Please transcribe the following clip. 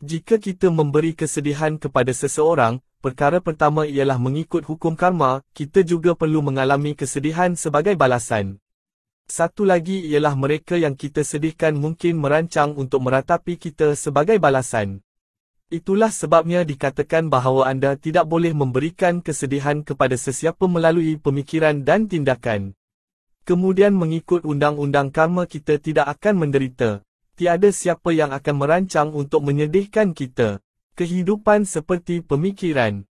Jika kita memberi kesedihan kepada seseorang, perkara pertama ialah mengikut hukum karma, kita juga perlu mengalami kesedihan sebagai balasan. Satu lagi ialah mereka yang kita sedihkan mungkin merancang untuk meratapi kita sebagai balasan. Itulah sebabnya dikatakan bahawa anda tidak boleh memberikan kesedihan kepada sesiapa melalui pemikiran dan tindakan. Kemudian mengikut undang-undang karma kita tidak akan menderita. Tiada siapa yang akan merancang untuk menyedihkan kita. Kehidupan seperti pemikiran.